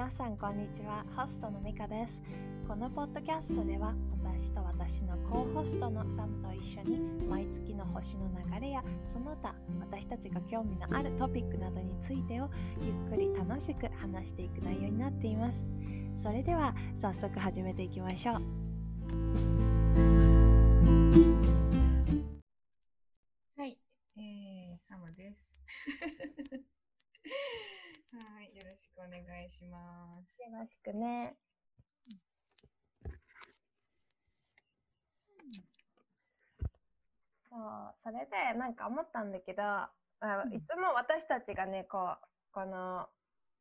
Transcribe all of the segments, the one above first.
皆さんこんにちは。ホストのミカです。このポッドキャストでは私と私のコーホストのサムと一緒に毎月の星の流れやその他私たちが興味のあるトピックなどについてをゆっくり楽しく話していく内容になっています。それでは早速始めていきましょう。願いします。よろしくね。そうそれでなんか思ったんだけどあうん。いつも私たちがねこうこの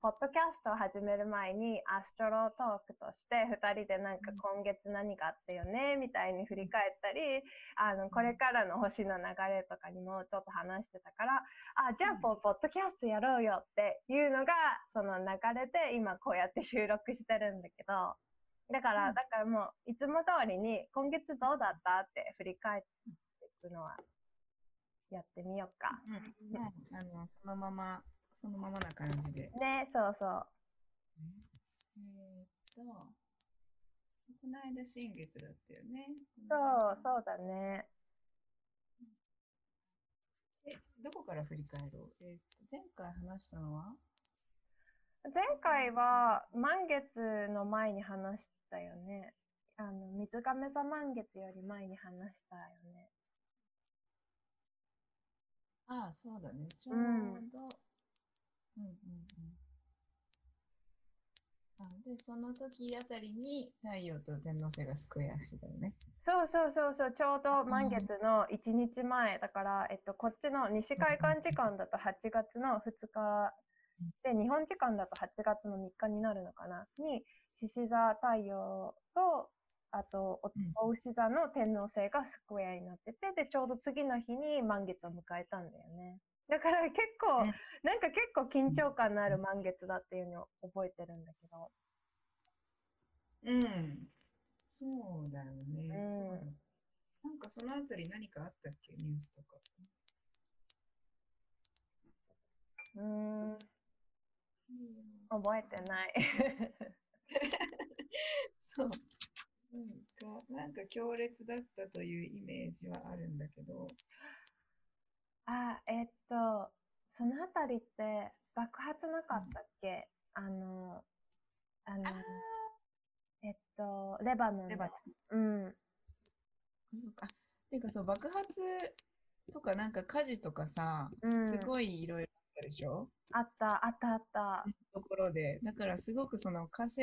ポッドキャストを始める前にアストロトークとして2人でなんか今月何があったよねみたいに振り返ったりあのこれからの星の流れとかにもちょっと話してたからあじゃあポポッドキャストやろうよっていうのがその流れで今こうやって収録してるんだけどだから、うん。だからもういつも通りに今月どうだったって振り返っていくのはやってみようか。うん、もうあのそのまま、そのままな感じで。ねそうそう。えー、っと、この間新月だったよね。そう、そうだね。え、どこから振り返ろう？えー、っと、前回話したのは？前回は満月の前に話したよね。あの、水亀座満月より前に話したよね。ああ、そうだね。ちょううど、うん、んうんうんあで、その時あたりに太陽と天王星がスクエアしてたよね。そうそうそうそう、ちょうど満月の1日前だから、えっと、こっちの西海岸時間だと8月の2日で、日本時間だと8月の3日になるのかな？に、獅子座太陽と、あと、おうんお牛座の天王星がスクエアになってて、で、ちょうど次の日に満月を迎えたんだよね。だから結構、ねなんか結構緊張感のある満月だっていうのを覚えてるんだけど。うん。そうだよね。うんそうだなんかそのあたり何かあったっけ？ニュースとか。うーん、覚えてない。そう。なんか、なんか強烈だったというイメージはあるんだけど。あ、えっと、そのあたりって爆発なかったっけ、あの、あの、えっと、レバノンで。レバうん。そうか。ていうかそう、爆発とかなんか火事とかさ、うんすごいいろいろあったでしょ？あった、あった、あった。ところで。だからすごくその火星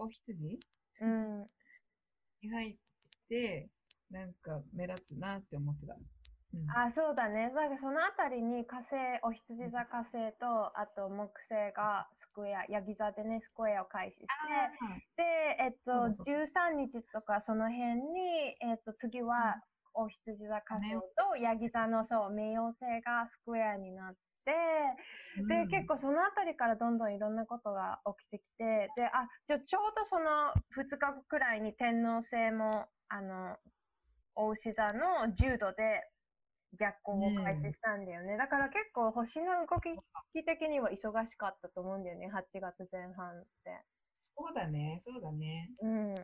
お羊うん。に入って、なんか目立つなって思ってた。うん。あ、そうだね。だからそのあたりに火星、お羊座火星と、あと木星がスクエア、ヤギ座でね、スクエアを開始して、で、えっと、そうだそう13日とかその辺に、えっと、次は、お羊座火星とヤギ座のそう、冥王星がスクエアになって、で、結構そのあたりからどんどんいろんなことが起きてきて、で、あ、じゃあちょうどその2日後くらいに天王星も、あの、お牛座の10度で逆行を開始したんだよね。だから結構星の動き的には忙しかったと思うんだよね、8月前半って。そうだね、そうだね。うん。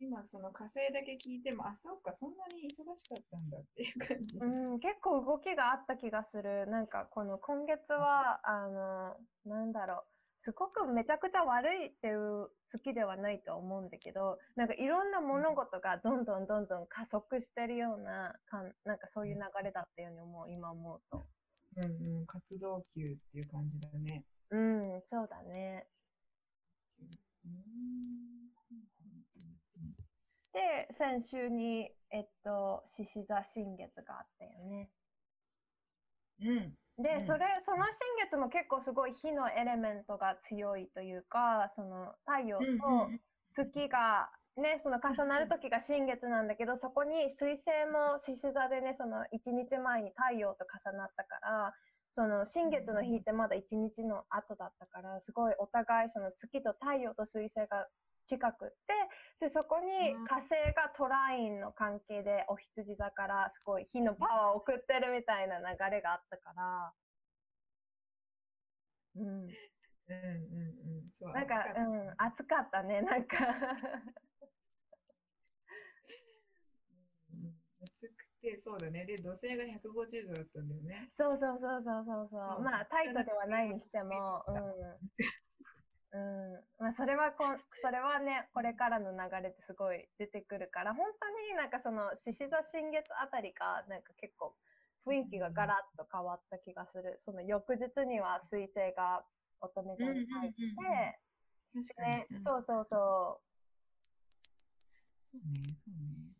今、その火星だけ聞いても、あ、そうか、そんなに忙しかったんだっていう感じ。うん、結構動きがあった気がする。なんかこの今月は、あの、なんだろう。すごくめちゃくちゃ悪いっていう月ではないと思うんだけど、なんかいろんな物事がどんどんどんどん加速してるようなかん、なんかそういう流れだったように思う、今思うと。うんうん、活動級っていう感じだね。うん、そうだね。うんで、先週に、えっと、獅子座新月があったよね。うん。で、うん。それ、その新月も結構すごい火のエレメントが強いというか、その太陽と月がね、その重なる時が新月なんだけど、そこに水星も獅子座でね、その1日前に太陽と重なったから、その新月の日ってまだ1日の後だったから、すごいお互いその月と太陽と水星が近くって、で、そこにうん火星がトラインの関係でお羊座からすごい火のパワーを送ってるみたいな流れがあったから、うん。うんうんうん。そう。なんかうん、暑かったね、なんか。うん暑くて、そうだね。で、土星が150度だったんだよね。そうそうそうそうそうそう。そうまあ、タイトではないにしても、うん。うん。まあ、それはこん、それはね、これからの流れですごい出てくるから、本当になんかその、獅子座新月あたりが、なんか結構、雰囲気がガラッと変わった気がする。その翌日には水星が乙女座に入って、確かに。ねうん、そうそうそそうね、そうね。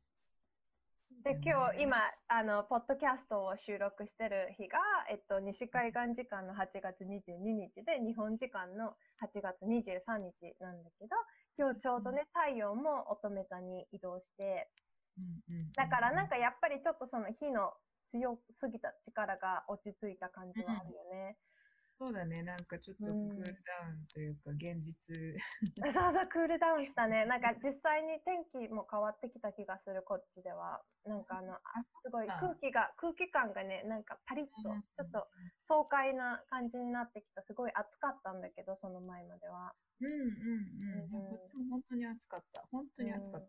う。で、今日、今、あの、ポッドキャストを収録してる日が、えっと、西海岸時間の8月22日で、日本時間の8月23日なんだけど、今日ちょうどね、太陽も乙女座に移動して、だからなんかやっぱりちょっとその火の強すぎた力が落ち着いた感じはあるよね。そうだね、なんかちょっとクうんールダウンというか、現実。そうそう、クールダウンしたね。なんか実際に天気も変わってきた気がする、こっちでは。なんかあの、あすごいあ空気が、空気感がね、なんかパリッとうん、ちょっと爽快な感じになってきた。すごい暑かったんだけど、その前までは。うんうんうん。うんこっちも本当に暑かった。本当に暑かった。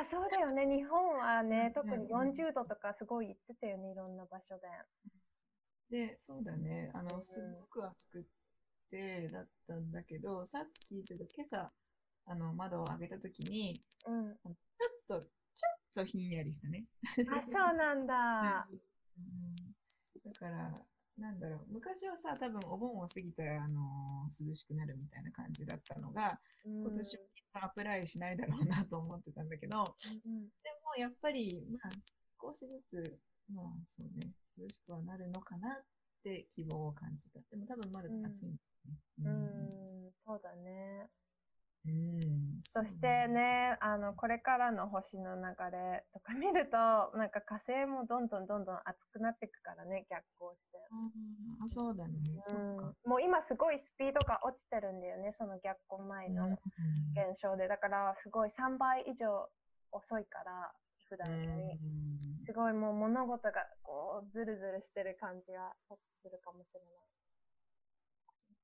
あ、そうだよね。日本はね、うん特にうんうん40度とかすごい言ってたよね、いろんな場所で。で、そうだね。あの、うんすごく暑くてだったんだけど、さっきというか今朝、あの、窓を開けたときに、うん。ちょっと、ちょっとひんやりしたね。あ、そうなんだ。うんだから、なんだろう、昔はさ、多分お盆を過ぎたら、あのー涼しくなるみたいな感じだったのが、うん今年はアプライしないだろうなと思ってたんだけど、うんでもやっぱり、まあ、少しずつ、まあそうね、涼しくはなるのかなって希望を感じた。でも多分まだ暑いんだうよね。ん、そうだね。うん。うん。そしてね、あの、これからの星の流れとか見ると、なんか火星もどんどんどんどん熱くなっていくからね、逆行して。ああ、そうだね。そううんか。、もう今すごいスピードが落ちてるんだよね、その逆行前の現象で。だからすごい3倍以上遅いから、普段より。すごいもう物事がこう、ズルズルしてる感じがするかもしれない。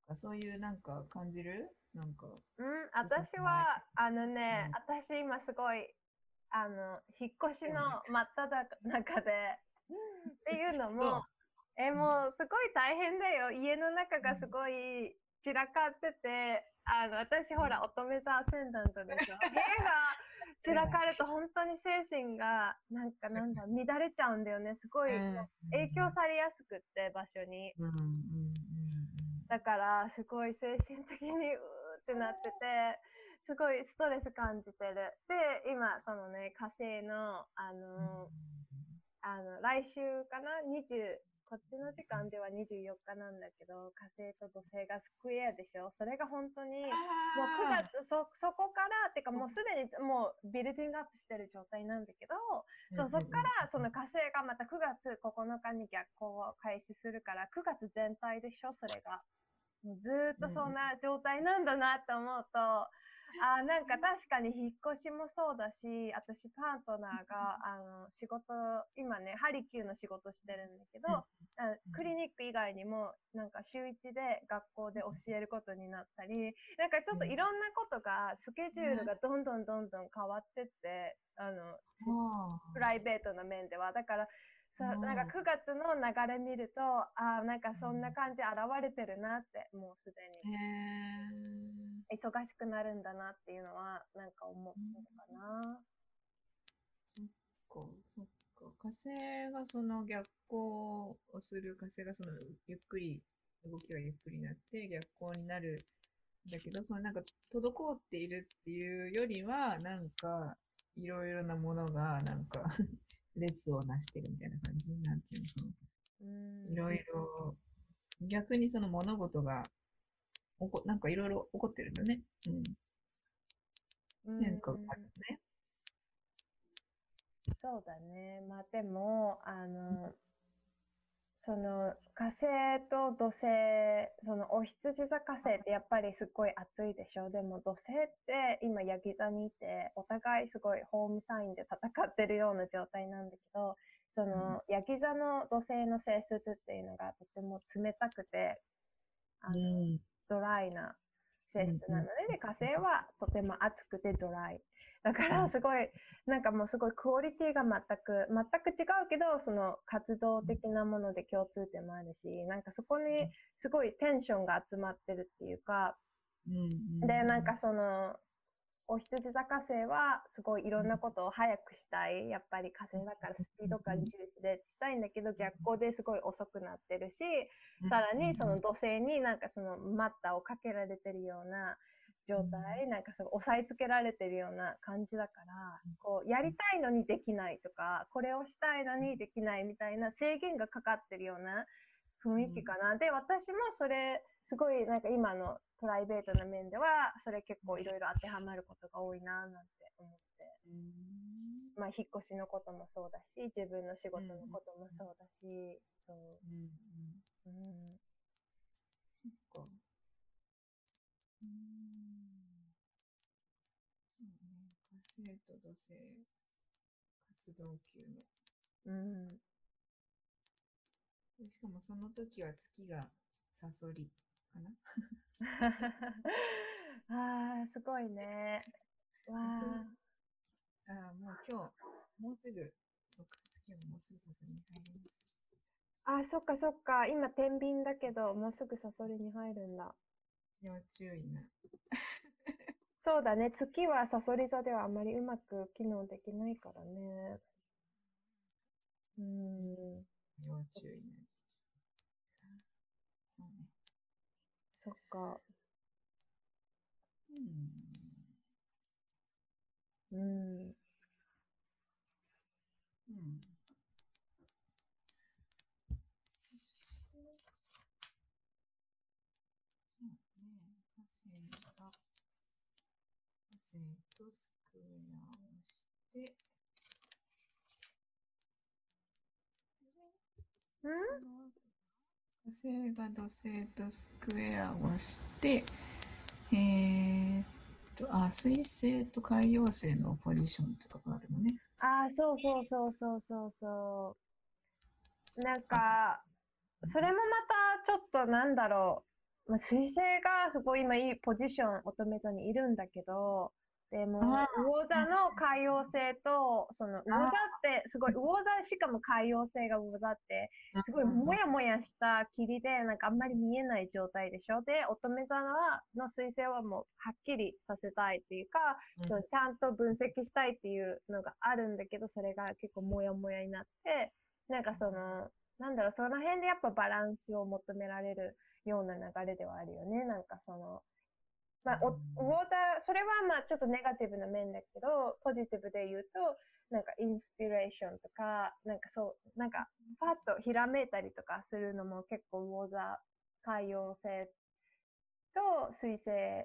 うんそういうなんか感じる？なんか。うん、進私は、あのね、うん私今すごい、あの、引っ越しの真っ只中で、っていうのも、え、もうすごい大変だよ。家の中がすごい散らかってて、あの、私ほら乙女座アセンダントでしょ。部屋が散らかると本当に精神が、なんかなんだ、乱れちゃうんだよね。すごい影響されやすくって、場所に。だから、すごい精神的にうーってなってて、すごいストレス感じてる。で、今、そのね、火星の、あの、あの、来週かな ?20、こっちの時間では24日なんだけど、火星と土星がスクエアでしょ。それが本当に、もう9月、そ、そこから、てかもうすでにもうビルディングアップしてる状態なんだけど、そうそこからその火星がまた9月9日に逆行を開始するから、9月全体でしょ、それが。ずーっとそんな状態なんだなって思うと、あーなんか確かに引っ越しもそうだし、私パートナーが、あの、仕事、今ね、ハリキューの仕事してるんだけど、あクリニック以外にも、なんか週一で学校で教えることになったり、なんかちょっといろんなことが、スケジュールがどんどんどんどん変わってって、あの、プライベートの面では。だから、さうん。なんか9月の流れ見ると、ああ、なんかそんな感じ現れてるなって、もうすでに。へ忙しくなるんだなっていうのは、なんか思うのかな。そっか、そっか。火星がその逆行をする、火星がそのゆっくり、動きがゆっくりになって逆行になるんだけど、そのなんか滞っているっていうよりは、なんかいろいろなものがなんか 列をなしてるみたいな感じなんていうの、その。うん。いろいろ、逆にその物事が、おこなんかいろいろ起こってるんだね。うん。変化があるね。そうだね。まあでも、あの、その火星と土星、そのお羊座火星ってやっぱりすっごい暑いでしょ？でも土星って今ヤギ座にいて、お互いすごいホームサインで戦ってるような状態なんだけど、そのヤギ座の土星の性質っていうのがとても冷たくて、あのうん。ドライな性質なので、で火星はとても暑くてドライ。だからすごい、なんかもうすごいクオリティが全く、全く違うけど、その活動的なもので共通点もあるし、なんかそこにすごいテンションが集まってるっていうか、で、なんかその、お羊座火星はすごいいろんなことを早くしたい。やっぱり火星だからスピード感重視でしたいんだけど逆光ですごい遅くなってるし、さらにその土星になんかそのマッタをかけられてるような状態、なんかその押さえつけられてるような感じだから、こうやりたいのにできないとか、これをしたいのにできないみたいな制限がかかってるような雰囲気かな。で、私もそれすごいなんか今のプライベートな面では、それ結構いろいろ当てはまることが多いななんて思って。まあ、引っ越しのこともそうだし、自分の仕事のこともそうだし、そう。うん。うん。そっか。うん。そうね。火星と土星、活動級の。うん。しかもその時は月がサソリかな ああ、すごいね。わあ。ああ、もう今日、もうすぐ、そっか、月はもうすぐサソリに入ります。ああ、そっかそっか。今、天秤だけど、もうすぐサソリに入るんだ。要注意な。そうだね。月はサソリ座ではあまりうまく機能できないからね。うん。要注意な。そうね。そっか。うん。うん？うん。そうね、火星が、火星とスクエアをして、うん火星が土星とスクエアをして、えー、っと、あ、水星と海洋星のポジションとかがあるのね。あ、そうそうそうそうそうそう。なんか、それもまたちょっとなんだろう。まあ、水星がすごい今いいポジション乙女座にいるんだけど、でも、魚座の海洋性と、その魚座って、すごい、魚座しかも海洋性が魚座って、すごいもやもやした霧で、なんかあんまり見えない状態でしょ？で、乙女座の彗星はもうはっきりさせたいっていうか、そのちゃんと分析したいっていうのがあるんだけど、それが結構もやもやになって、なんかその、なんだろう、その辺でやっぱバランスを求められるような流れではあるよね。なんかその、まあ、お、魚座、それはまあちょっとネガティブな面だけど、ポジティブで言うと、なんかインスピレーションとか、なんかそう、なんかパッとひらめいたりとかするのも結構魚座、海洋性と水星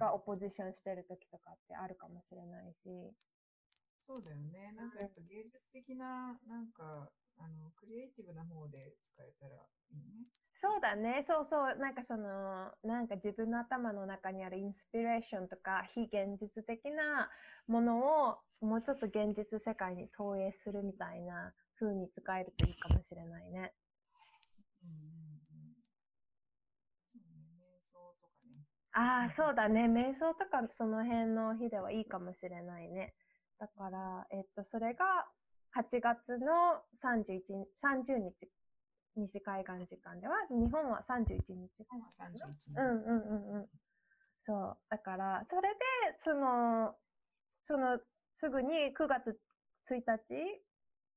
がオポジションしてる時とかってあるかもしれないし。そうだよね。なんかやっぱ芸術的な、なんか、あの、クリエイティブな方で使えたらいいね。そうだね。そうそう。なんかその、なんか自分の頭の中にあるインスピレーションとか非現実的なものをもうちょっと現実世界に投影するみたいな風に使えるといいかもしれないね。うん。瞑想とかね。ああ、そうだね。瞑想とかその辺の日ではいいかもしれないね。だから、えっと、それが8月の31 30日西海岸時間では、日本は31日。日本は31日。うんうんうんうん。そう。だから、それで、その、その、すぐに9月1日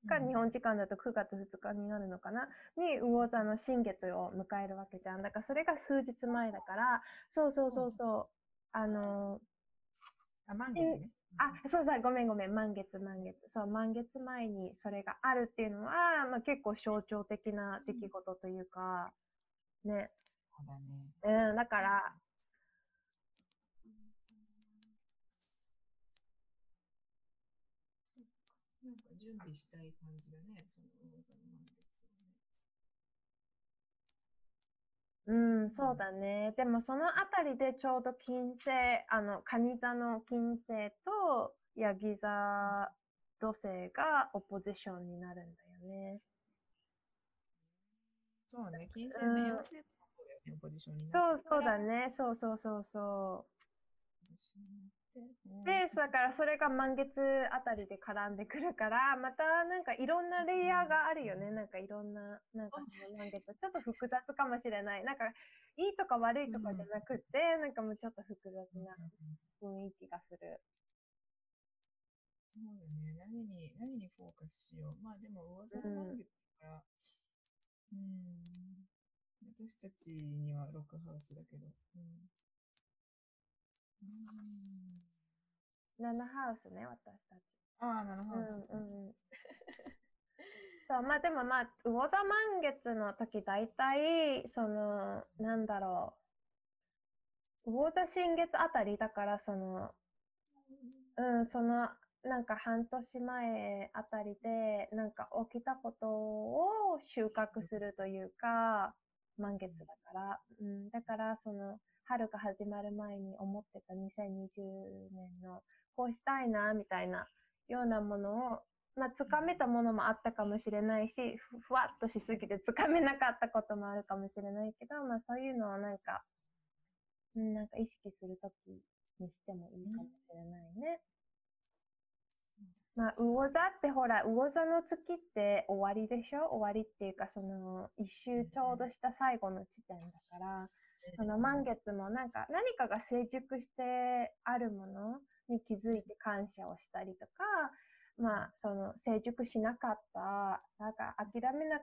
が日本時間だと9月2日になるのかな、うん、に魚座の新月を迎えるわけじゃん。だからそれが数日前だから、そうそうそうそう、あのあ、満月ね。あ、そうそう、ごめんごめん、満月満月。そう、満月前にそれがあるっていうのは、まあ、結構象徴的な出来事というか、ね。そうだね。うん、だから、なんか準備したい感じだね、その魚座の満月はね。うん、そうだね。でもそのあたりでちょうど金星、あの、蟹座の金星とヤギ座土星がオポジションになるんだよね。そうね、金星冥王星もそうだよのポジションにそうそうなってからだね。そうそうそうそう。で、だからそれが満月あたりで絡んでくるから、またなんかいろんなレイヤーがあるよね。なんかいろんな、なんかその満月。ちょっと複雑かもしれない。なんかいいとか悪いとかじゃなくて、なんかもうちょっと複雑な雰囲気がする。そうだね。何に、何にフォーカスしよう。まあでも、噂の満月だから、うん、私たちにはロックハウスだけど、うん。うん、7ハウスね、私たち。ああ、ナノハウス。うんうんうん。そう、まあでもまあ、魚座満月の時、大体、その、なんだろう。魚座新月あたりだから、その、うん、その、なんか半年前あたりで、なんか起きたことを収穫するというか、満月だから。うん、だから、その、春が始まる前に思ってた2020年の、こうしたいな、みたいなようなものを、まあ、つかめたものもあったかもしれないし、ふわっとしすぎてつかめなかったこともあるかもしれないけど、まあ、そういうのをなんか、うん、なんか意識するときにしてもいいかもしれないね。まあ、魚座ってほら、魚座の月って終わりでしょ？終わりっていうか、その、一周ちょうどした最後の地点だから、その満月もなんか何かが成熟してあるものに気づいて感謝をしたりとか、まあ、その成熟しなかった、なんか諦めな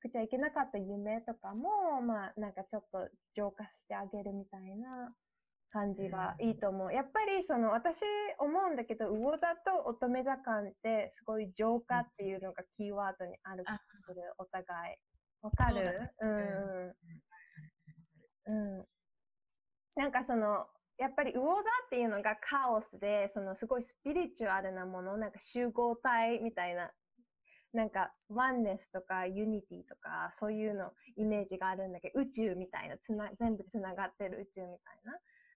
くちゃいけなかった夢とかも、まあ、なんかちょっと浄化してあげるみたいな感じがいいと思う。やっぱりその私思うんだけど、魚座と乙女座間ってすごい浄化っていうのがキーワードにあるお互い。わかる？ねうんうん。うん。なんかその、やっぱり魚座っていうのがカオスで、そのすごいスピリチュアルなもの、なんか集合体みたいな、なんか oneness とか unity とか、そういうのイメージがあるんだけど、宇宙みたいな、つな全部つながってる宇宙みたいな。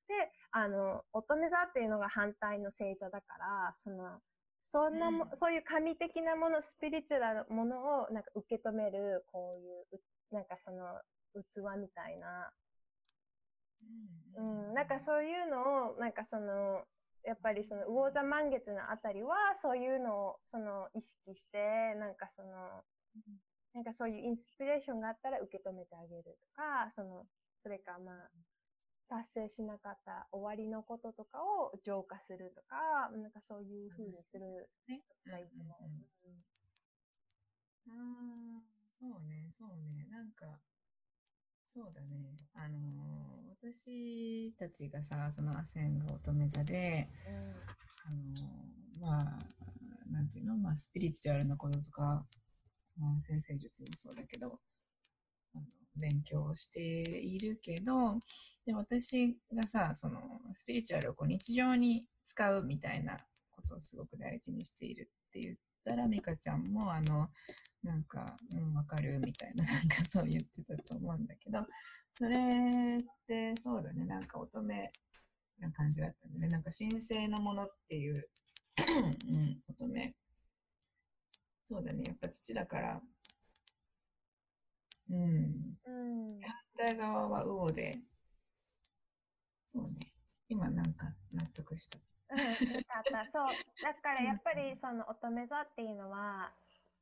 で、あの、乙女座っていうのが反対の星座だから、その、そんなも、うんそういう神的なもの、スピリチュアルなものをなんか受け止める、こういう、うなんかその、器みたいな、うん、なんかそういうのを、なんかその、やっぱりその魚座満月のあたりは、そういうのを、その、意識して、なんかその、なんかそういうインスピレーションがあったら受け止めてあげるとか、その、それかまあ、達成しなかった終わりのこととかを浄化するとか、なんかそういう風にするがいいと思う。ああ、そうね、そうね。なんか、そうだね。あのー私たちがさ、そのアセンが乙女座で、あのーまあ、なんていうの、まあ、スピリチュアルなこととか、まあ、先生術もそうだけど、あの勉強しているけど、で私がさ、その、スピリチュアルをこう日常に使うみたいなことをすごく大事にしているって言ったら、ミカちゃんも、あの、なんか、うん、わかるみたいな、なんかそう言ってたと思うんだけど、それってそうだね、なんか乙女な感じだったんだね。なんか神聖なものっていう、うん、乙女。そうだね、やっぱ土だから、うん、うん。反対側は魚で、そうね、今なんか納得した。うん、よかった。そう。だからやっぱりその乙女座っていうのは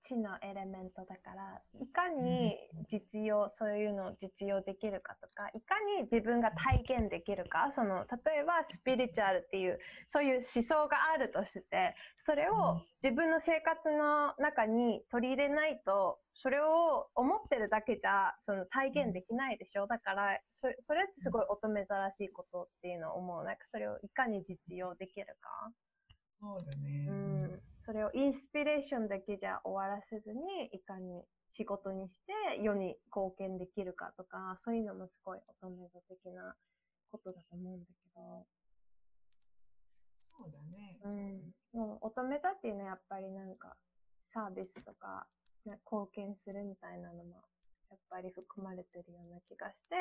地のエレメントだから、いかに実用、そういうのを実用できるかとか、いかに自分が体現できるか、その、例えばスピリチュアルっていう、そういう思想があるとして、それを自分の生活の中に取り入れないと、それを思ってるだけじゃ、その体現できないでしょ。だから、そそれってすごい乙女座らしいことっていうのを思う。なんかそれをいかに実用できるか。そうだね。うん。それをインスピレーションだけじゃ終わらせずに、いかに仕事にして世に貢献できるかとか、そういうのもすごい乙女座的なことだと思うんだけど。そうだね。うん。もう乙女座っていうのはやっぱりなんかサービスとか、ね、貢献するみたいなのもやっぱり含まれてるような気がして、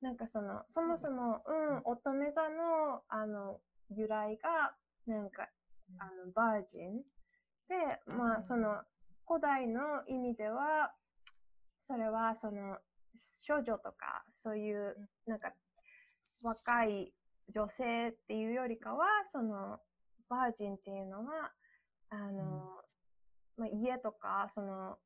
なんかその、そもそも、うん、乙女座のあの由来が、なんか、あの、バージン。で、まあその古代の意味では、それはその少女とか、そういう、なん。か、若い女性っていうよりかは、その、バージンっていうのは、あの、まあ、家とか、その、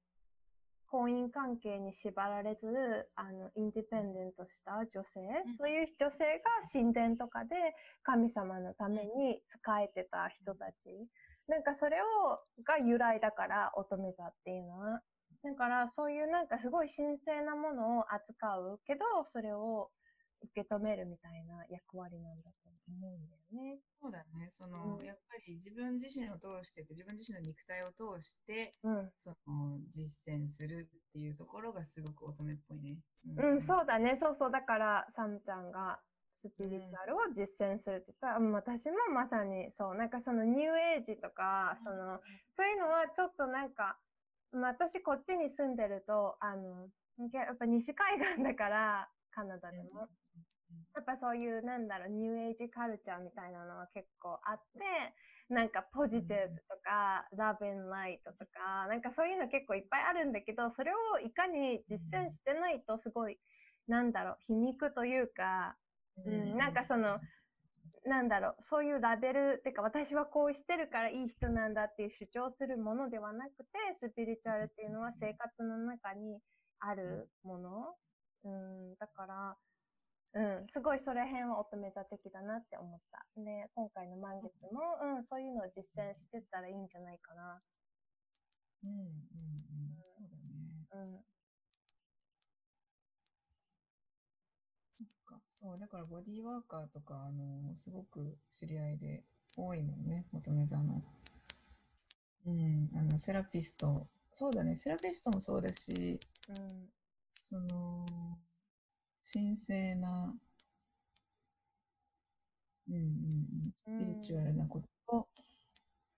婚姻関係に縛られず、あの、インディペンデントした女性、うんそういう女性が神殿とかで神様のために仕えてた人たち。なんかそれを、が由来だから、乙女座っていうのは。だから、そういうなんかすごい神聖なものを扱うけど、それを受け止めるみたいな役割なんだと思うんだよね。そうだね。その、うんやっぱり自分自身を通してて、自分自身の肉体を通して、うん。その、実践するっていうところがすごく乙女っぽいね。うん、そうだね。そうそう。だから、サムちゃんがスピリチュアルを実践するって言ったら、うん私もまさにそう。なんかそのニューエイジとか、その、そういうのはちょっとなんか、まあ私こっちに住んでると、あの、やっぱ西海岸だから、カナダでも。やっぱそういう、なんだろう、ニューエイジカルチャーみたいなのは結構あって、なんかポジティブとか、ラブ and ライトとか、なんかそういうの結構いっぱいあるんだけど、それをいかに実践してないとすごい、なんだろう、皮肉というか、うん、なんかその、なんだろう、そういうラベル、てか私はこうしてるからいい人なんだっていう主張するものではなくて、スピリチュアルっていうのは生活の中にあるもの。うん、だから、うん、すごいそれ辺は乙女座的だなって思った。で、今回の満月も、うん、そういうのを実践してったらいいんじゃないかな。うんうんうん、そうだね。うん。そっか。そう、だからボディーワーカーとか、あの、すごく知り合いで多いもんね、乙女座の。うん、あの、セラピスト。そうだね、セラピストもそうだし、うん。その、神聖な、うんうんうん、スピリチュアルなことを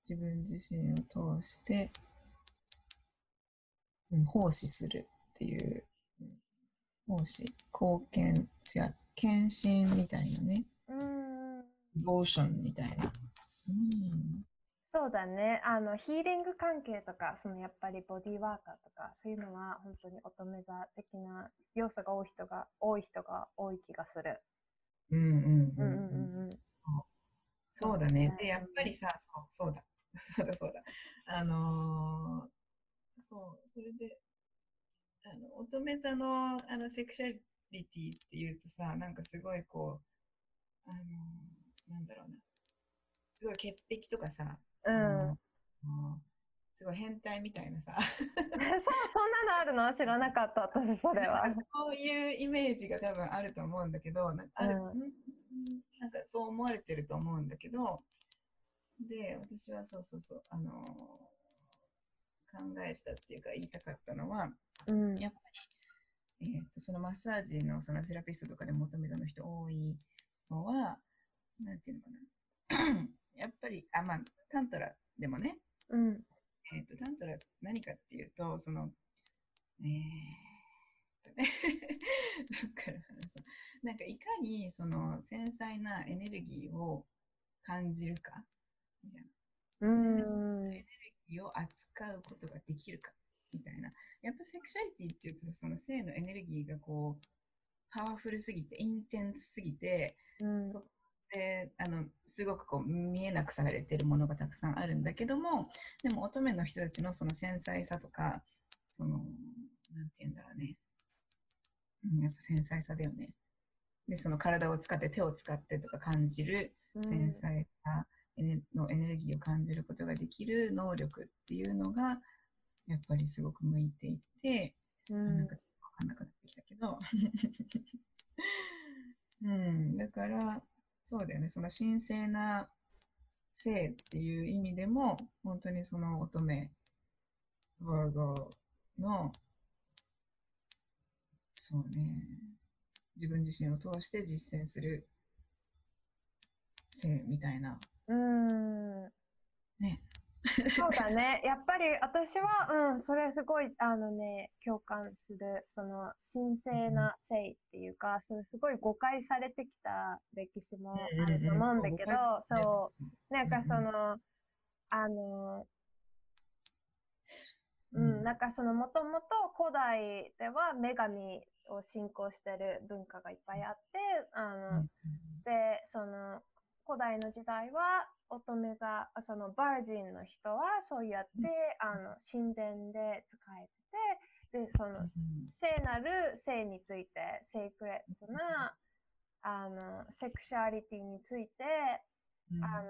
自分自身を通して、うん、奉仕するっていう、うん奉仕、貢献、違う、献身みたいなね、うん。デボーションみたいな。うんそうだね。あの、ヒーリング関係とか、そのやっぱりボディーワーカーとか、そういうのは本当に乙女座的な要素が多い人が、多い人が多い気がする。うんうんうんうんうん。そうそうだね。で、やっぱりさ、そうそうだ。そうだそうだ。あのー、そう、それで、あの、乙女座の、あの、セクシャリティっていうとさ、なんかすごいこう、あのー、なんだろうな。すごい潔癖とかさ、うん。すごい変態みたいなさ、そう、そんなのあるの？知らなかった、私、それは。そういうイメージが多分あると思うんだけど、なんかある、うんうんなんかそう思われてると思うんだけど、で、私はそうそうそう、あのー考えしたっていうか言いたかったのは、うん。やっぱり、えーとそのマッサージのそのセラピストとかで求めたの人多いのは、なんていうのかな。やっぱり、あ、まあ、タントラでもね、うん。えっ、と、タントラ何かっていうと、その、えーとね、どっ から話そうなんかいかにその繊細なエネルギーを感じるか、みたいな。うん。エネルギーを扱うことができるか、みたいな。やっぱセクシャリティっていうと、その性のエネルギーがこう、パワフルすぎて、インテンスすぎて、うん。そこであのすごくこう見えなくされてるものがたくさんあるんだけどもでも乙女の人たちのその繊細さとかそのなんて言うんだろうね、うん、やっぱ繊細さだよねでその体を使って手を使ってとか感じる繊細さエネのエネルギーを感じることができる能力っていうのがやっぱりすごく向いていて、うん。なんか分かんなくなってきたけど。うん、だから、そうだよね、その神聖な性っていう意味でも、本当にその乙女、バーゴの、そうね、自分自身を通して実践する性みたいな、うん。ね。そうだね。やっぱり私は、うん、それすごい、あのね、共感する、その、神聖な性っていうか、それすごい誤解されてきた歴史もあると思うんだけど、そう、なんかその、あの、うん、なんかそのもともと古代では女神を信仰してる文化がいっぱいあって、あの、で、その古代の時代は乙女座、そのバージンの人はそうやって、あの神殿で使えてて、で、その聖なる性について、セイクレットな、あの、セクシュアリティについて、あ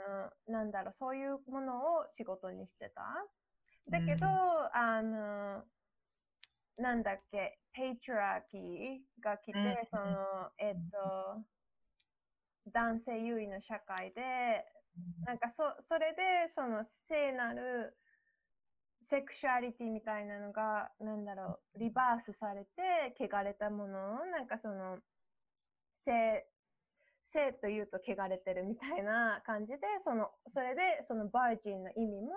の、なんだろう、そういうものを仕事にしてた。だけど、あの、なんだっけ、 patriarchy が来て、その、えっと、男性優位の社会で、なんかそ、それで、その聖なるセクシュアリティみたいなのが、なんだろう、 reverse されて、汚れたものなんかその、性、性というと汚れてるみたいな感じで、その、それで、そのバージンの意味も、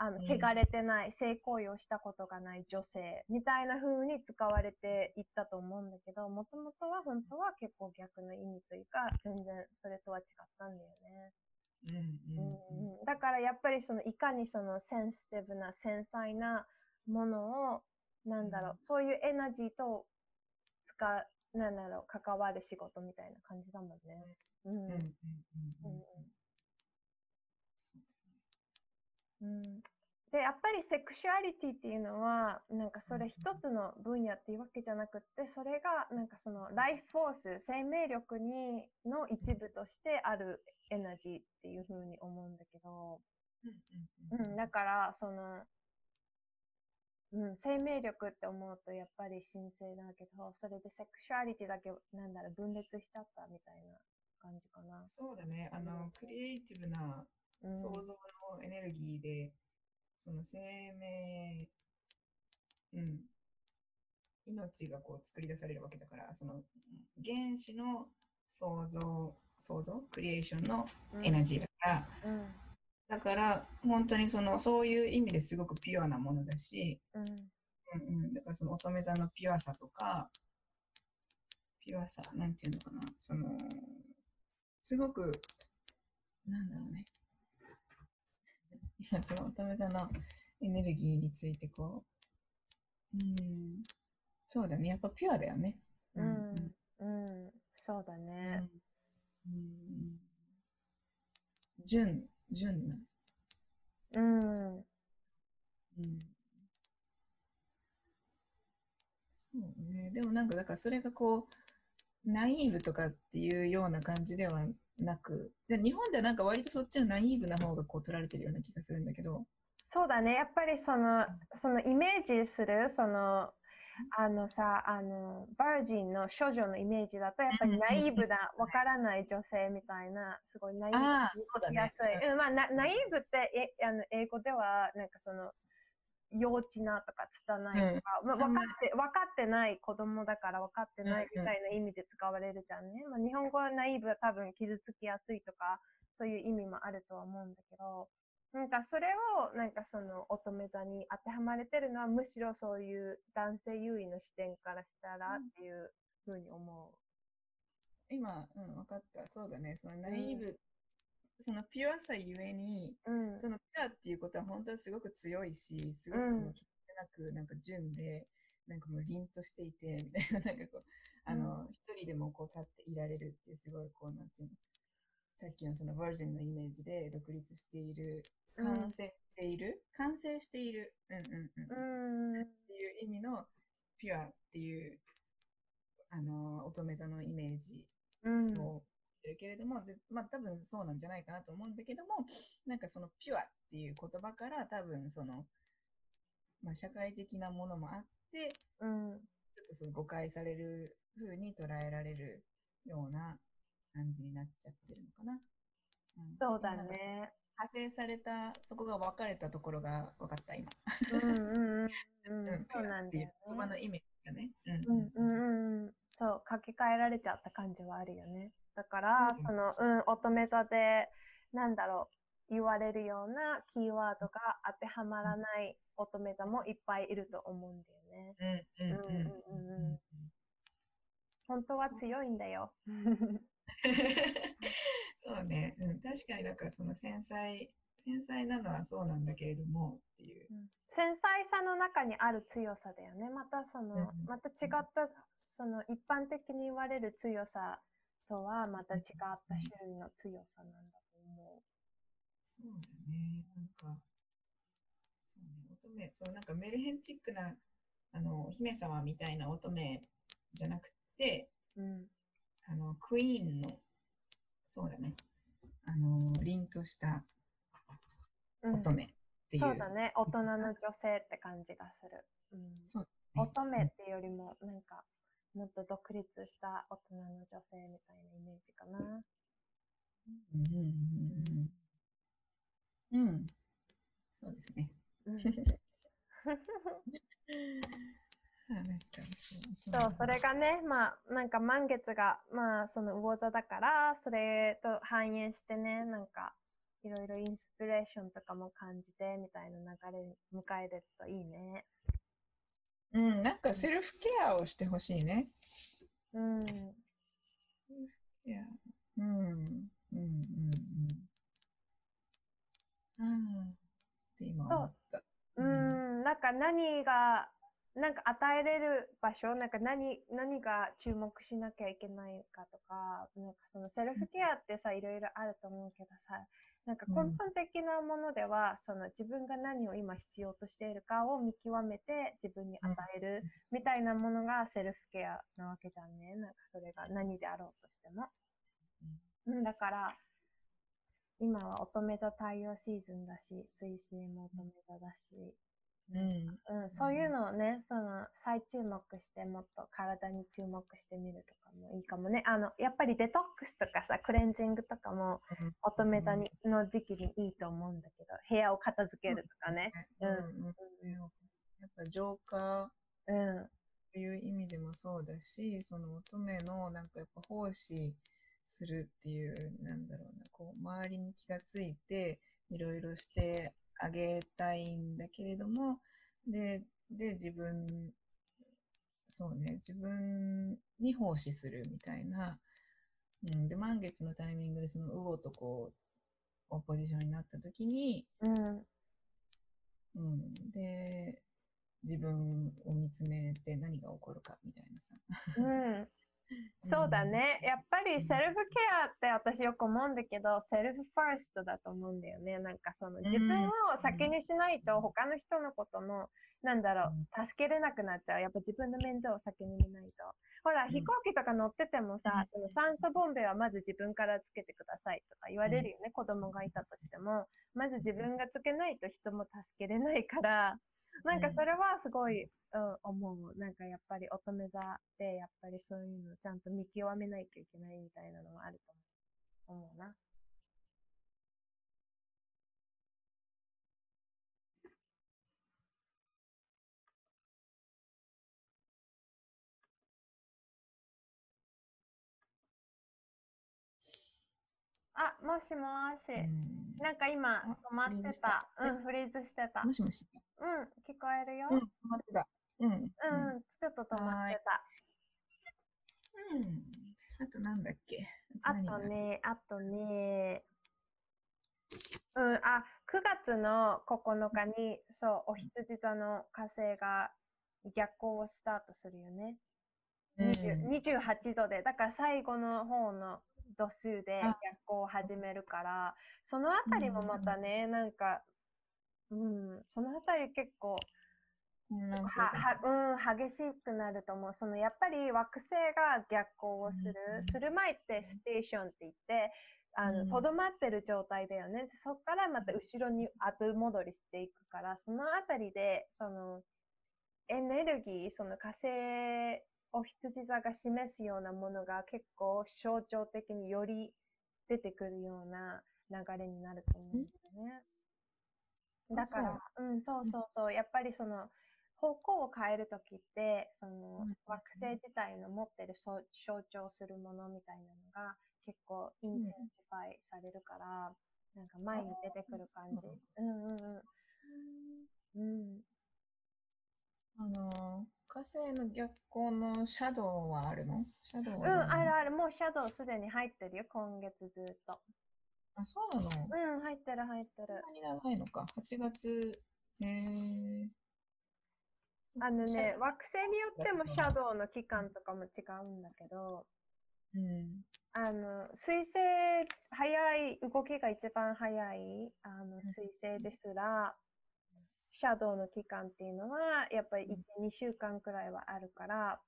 あの、汚れてない、性行為をしたことがない女性みたいな風に使われていったと思うんだけど、もともとは本当は結構逆の意味というか、全然それとは違ったんだよね。うん。うん。うん、だからやっぱりそのいかにそのセンシティブな繊細なものをなんだろう、そういうエナジーと使うなんだろう関わる仕事みたいな感じだもんね。うんうんうんうんうんそううんでやっぱりセクシュアリティっていうのはなんかそれ一つの分野っていうわけじゃなくってそれがなんかそのライフフォース生命力にの一部としてあるエナジーっていうふうに思うんだけど。うんだから、その、うん、生命力って思うとやっぱり神聖だけど、それでセクシュアリティだけ、なんだろう、分裂しちゃったみたいな感じかな。そうだね。あの、クリエイティブなうん、想像のエネルギーで、その生命、うん、命がこう作り出されるわけだから、その原子の想像、想像、クリエーションのエナジーだから、うん、だから本当にそのそういう意味ですごくピュアなものだし、うん、うんうん、だからその乙女座のピュアさとか、ピュアさ、なんていうのかな、その、すごく、なんだろうね。今その乙女座のエネルギーについてこう、うん、そうだね、やっぱピュアだよね。うん、うん、そうだね。うん。うん。純、純な。うん、うん。そうね。でもなんか、だからそれがこう、ナイーブとかっていうような感じではなく、で日本ではなんか割とそっちのナイーブな方がこう取られてるような気がするんだけど、そうだね。やっぱりその、そのイメージする、その、あのさ、あの、バージンの少女のイメージだと、やっぱりナイーブな、わからない女性みたいな、すごいナイーブああそうだねしやすい。うん、まあ、ナナイーブって、え、あの、英語では、なんかその、幼稚なとか、拙いとか、まあ、分かって、分かってない子供だから分かってないみたいな意味で使われるじゃんね。まあ、日本語はナイーブは多分傷つきやすいとか、そういう意味もあるとは思うんだけど、なんかそれを、なんかその乙女座に当てはまれてるのは、むしろそういう男性優位の視点からしたらっていうふうに思今、うん、分かった。そうだね。そのナイーブ、そのピュアさゆえに、う。うん。そのピュアっていうことは本当はすごく強いし、すごくその、うん気なく、なんか純で、なんかもう凛としていて、みたいな、なんかこう、あの、一人でもこう立っていられるっていう、すごいこう、なんていうの、さっきのそのバージンのイメージで独立している、うん完成している、完成している、うんうんうん。うん。っていう意味のピュアっていう、あの、乙女座のイメージうん。をるけれども、でまあ多分そうなんじゃないかなと思うんだけども、なんかそのピュアっていう言葉から多分その、まあ社会的なものもあって、うん。ちょっとその誤解される風に捉えられるような感じになっちゃってるのかな。うんそうだ。ね。派生された、そこが分かれたところが分かった、今。うんうんうんうん。うん、そうなんだよピュアっていう言葉ね。のイメージがね。うんうんうんうん。そう、書き換えられちゃった感じはあるよね。だから、うんその、うん、乙女座で、なんだろう、言われるようなキーワードが当てはまらない乙女座もいっぱいいると思うんだよね。うんうんうんうんうんうん本当は強いんだよ。そうね、うん、確かにだからその繊細繊細なのはそうなんだけれどもっていう。繊細さの中にある強さだよね。またその、うんまた違った、その一般的に言われる強さとはまた違った種類の強さなんだと思そうだね。なんか、そうね、乙女、そうなんかメルヘンチックな、あの、お姫様みたいな乙女じゃなくて、う。うん。あの、クイーンの、そうだね、あの、凛としたうん、乙女っていう。そうだね。大人の女性って感じがする。うん。そうね乙女っていうよりも、なんか、もっと独立した大人の女性みたいなイメージかな。うんうん。そうですね。うん、そうそれがね、まあ、なんか満月が、まあ、その魚座だから、それと反映してね、なんか、いろいろインスピレーションとかも感じて、みたいな流れに迎えれるといいね。うん、なんかセルフケアをしてほしいね。うん。いや、うん、うん、うん、うん。ああ、って今思った。ううんん、なんか何が、なんか与えれる場所、なんか何、何が注目しなきゃいけないかとか、なんかそのセルフケアってさ、いろいろあると思うけどさ、なんか根本的なものでは、その自分が何を今必要としているかを見極めて自分に与えるみたいなものがセルフケアなわけじゃんね。なんかそれが何であろうとしても。うん、だから、今は乙女座太陽シーズンだし、水星も乙女座だし、うん、うん、そういうのをね、その、再注目して、もっと体に注目してみるとかもいいかもね。あの、やっぱりデトックスとかさ、クレンジングとかも、乙女座にの時期にいいと思うんだけど、部屋を片付けるとかね。うん、ううん。やっぱ浄化うん、という意味でもそうだし、その乙女のなんかやっぱ奉仕するっていう、なんだろうな、こう、周りに気がついて、いろいろしてあげたいんだけれども、で、で、自分、そうね、自分に奉仕するみたいな、うん、で、満月のタイミングでその魚とこう、オポジションになった時に、うん、うん、で、自分を見つめて何が起こるかみたいなさ。うん。そうだね。やっぱりセルフケアって私よく思うんだけど、セルフファーストだと思うんだよね。なんかその自分を先にしないと他の人のことも、なんだろう、助けれなくなっちゃう。やっぱ自分の面倒を先に見ないと。ほら、うん飛行機とか乗っててもさ、その酸素ボンベはまず自分からつけてくださいとか言われるよね。子供がいたとしても。まず自分がつけないと人も助けれないから、なんかそれはすごい、うん、思う。なんかやっぱり乙女座で、やっぱりそういうのをちゃんと見極めないといけないみたいなのはあると思うな。あ、もしもし。うんなんか今あ止まってたた。うん、フリーズしてた。もしもし。うん、聞こえるよ。うん、止まってた。うん。うん。うん、ちょっと止まってた。うん。あとなんだっけ？あとね、あとね、うん、あ、9月の9日に、そう、お羊座の火星が逆行をスタートするよね。20 28度で、だから最後の方の度数であ逆行を始めるから、そのあたりもまたね、なんか、うん、そのあたり結構、混乱すはるはうん、激しくなると思う。そのやっぱり惑星が逆行をする。うんする前ってステーションって言って、あの、うんとどまってる状態だよね。でそこからまた後ろに後戻りしていくから、そのあたりで、その、エネルギー、その火星、牡羊座が示すようなものが結構象徴的により出てくるような流れになると思うんだよね。だから、うん、そうそうそう。やっぱりその、方向を変えるときって、そのうん惑星自体の持ってるそう象徴するものみたいなのが結構 intensify されるから、なんか前に出てくる感じ。うんうんうん。うん。あの、火星の逆光のシャドウはあるの？シャドウうん、はどう？なのあるある。もうシャドウすでに入ってるよ、今月ずっと。あ、そうなの？うん、入ってる入ってる。なに長いのか。8月、えー、あのね、惑星によってもシャドウの期間とかも違うんだけど、うん。あの、水星、早い、動きが一番早い、あの、水星ですら、シャドウの期間っていうのは、やっぱり1、2週間くらいはあるから、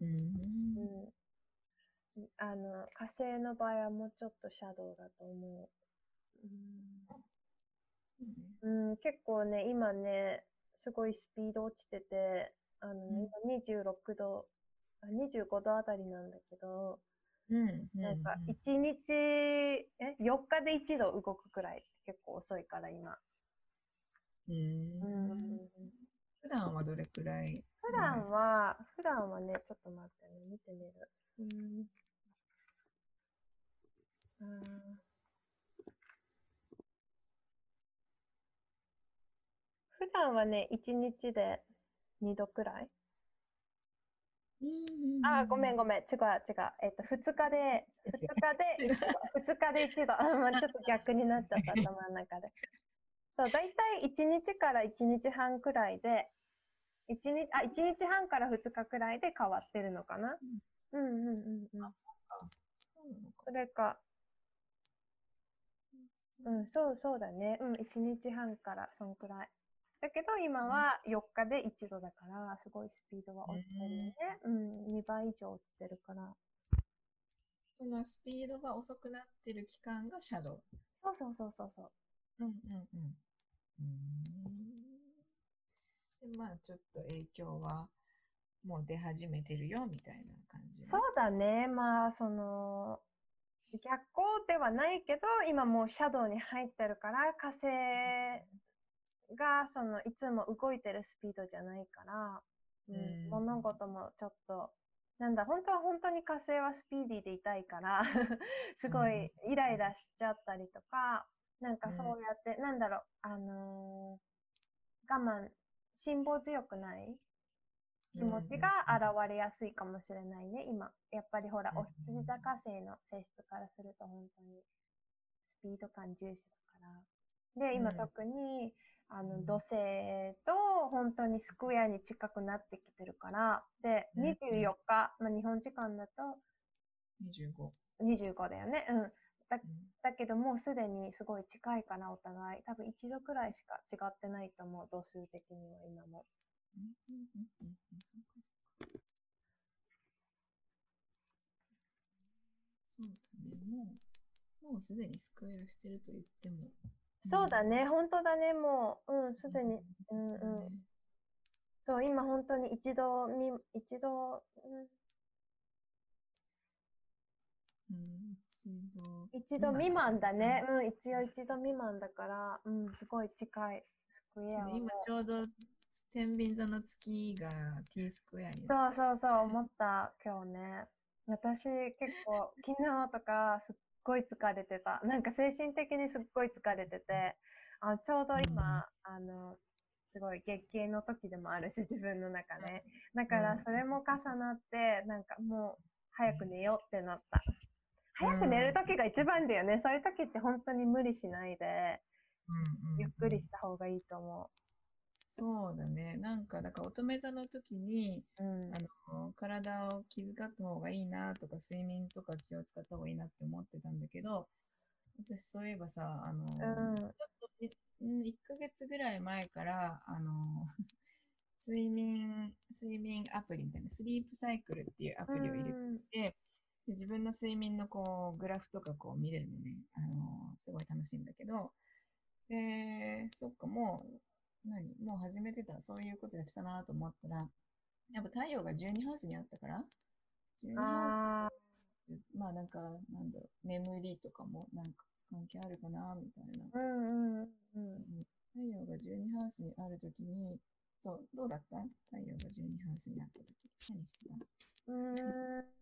うん。うん。あの、火星の場合はもうちょっとシャドウだと思う。うん、うん、結構ね、今ね、すごいスピード落ちてて、あのね、今26度、あ25度あたりなんだけど、うん。なんか1日、え、4日で1度動くくらい結構遅いから今。うん。うん。普段はどれくらい？普段は、普段はね、ちょっと待ってね、見てみる。うん。普段はね、1日で2度くらい？うんあー、ごめんごめん。違う違う。えっと、2日で、2日で、2日で1度。あまあちょっと逆になっちゃった、頭の中で。そう、だいたい1日から1日半くらいで、1日、あ、1日半から2日くらいで変わってるのかな？うんうんうんうん。あ、そうか。そうなのかそ。れか、うん、そうそうだね。うん、1日半からそんくらい。だけど今は4日で1度だから、すごいスピードは落ちてるよね。うん、2倍以上落ちてるから。そのスピードが遅くなってる期間がシャドウ。そうそうそうそうそう。うんうんうん。うん。で、まあちょっと影響はもう出始めてるよみたいな感じ。そうだね。まあ、その、逆光ではないけど、今もうシャドウに入ってるから、火星が、その、いつも動いてるスピードじゃないから、うんうん物事もちょっと、なんだ、本当は本当に火星はスピーディーでいたいから、すごいイライラしちゃったりとか、なんかそうやって、なんだろう、あのー我慢、辛抱強くない？気持ちが現れやすいかもしれないね、今。やっぱりほら、うんお羊座火星の性質からすると本当にスピード感重視だから。で、今うん特に、あの、うん土星と本当にスクエアに近くなってきてるから、で、うん24日、まあ日本時間だと25。25だよね。うん。だうんだけどもうすでにすごい近いかな、お互い。多分一度くらいしか違ってないと思う、度数的には今も。うんうんうんうんそうだね。もう、もうすでにスクエアしてると言っても。そうだね、本当だね、もう、うん、すでに、うんうん。そう、今本当に一度み、一度、うんうん、一度。一度未満だね。うん、一応一度未満だから、うん、すごい近い。スクエア今ちょうど天秤座の月が T スクエアにそうそうそう、思った、今日ね。私結構、昨日とかすっごい疲れてた。なんか精神的にすっごい疲れてて、あちょうど今、あの、すごい月経の時でもあるし、自分の中で。だからうんそれも重なって、なんかもう早く寝ようってなった。早く寝る時が一番だよね。そういう時って本当に無理しないで、うんうんゆっくりした方がいいと思そうだね。なんか、だから乙女座の時に、う。うん。あの、体を気遣った方がいいなとか、睡眠とか気を使った方がいいなって思ってたんだけど、私そういえばさ、あの、うんちょっとい、うん1ヶ月ぐらい前から、あの、睡眠、睡眠アプリみたいな、スリープサイクルっていうアプリを入れてうんで自分の睡眠のこうグラフとかこう見れるのね、あのすごい楽しいんだけど、で、そっか、もう、何もう始めてた、そういうことやってたなと思ったら、やっぱ太陽が12ハウスにあったから、12ハウスまあなんか、なんだろう、眠りとかもなんか関係あるかな、みたいな。うんうんうん。うん。太陽が12ハウスにあるときに、そう、どうだった？太陽が12ハウスにあったとき。何してた？うーん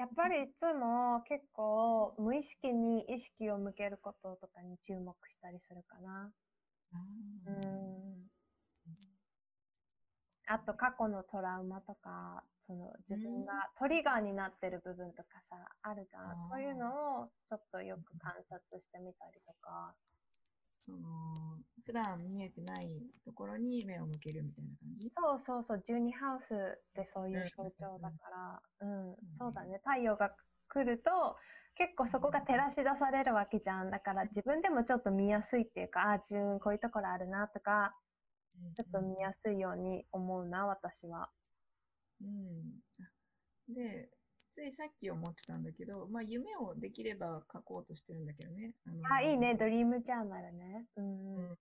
やっぱりいつも結構無意識に意識を向けることとかに注目したりするかな。あうーん。あと過去のトラウマとか、その自分がトリガーになってる部分とかさ、あるじゃん。そういうのをちょっとよく観察してみたりとか。その、普段見えてないところに目を向けるみたいな感じ？そうそうそう、12ハウスってそういう象徴だから、うん、そうだね。太陽が来ると、結構そこが照らし出されるわけじゃん。だから自分でもちょっと見やすいっていうか、あ、自分こういうところあるなとか、ちょっと見やすいように思うな、私は。うん。あで、ついさっき思ってたんだけど、まあ夢をできれば書こうとしてるんだけどね。あのあ、いいね、ドリームジャーナルね。うんうん。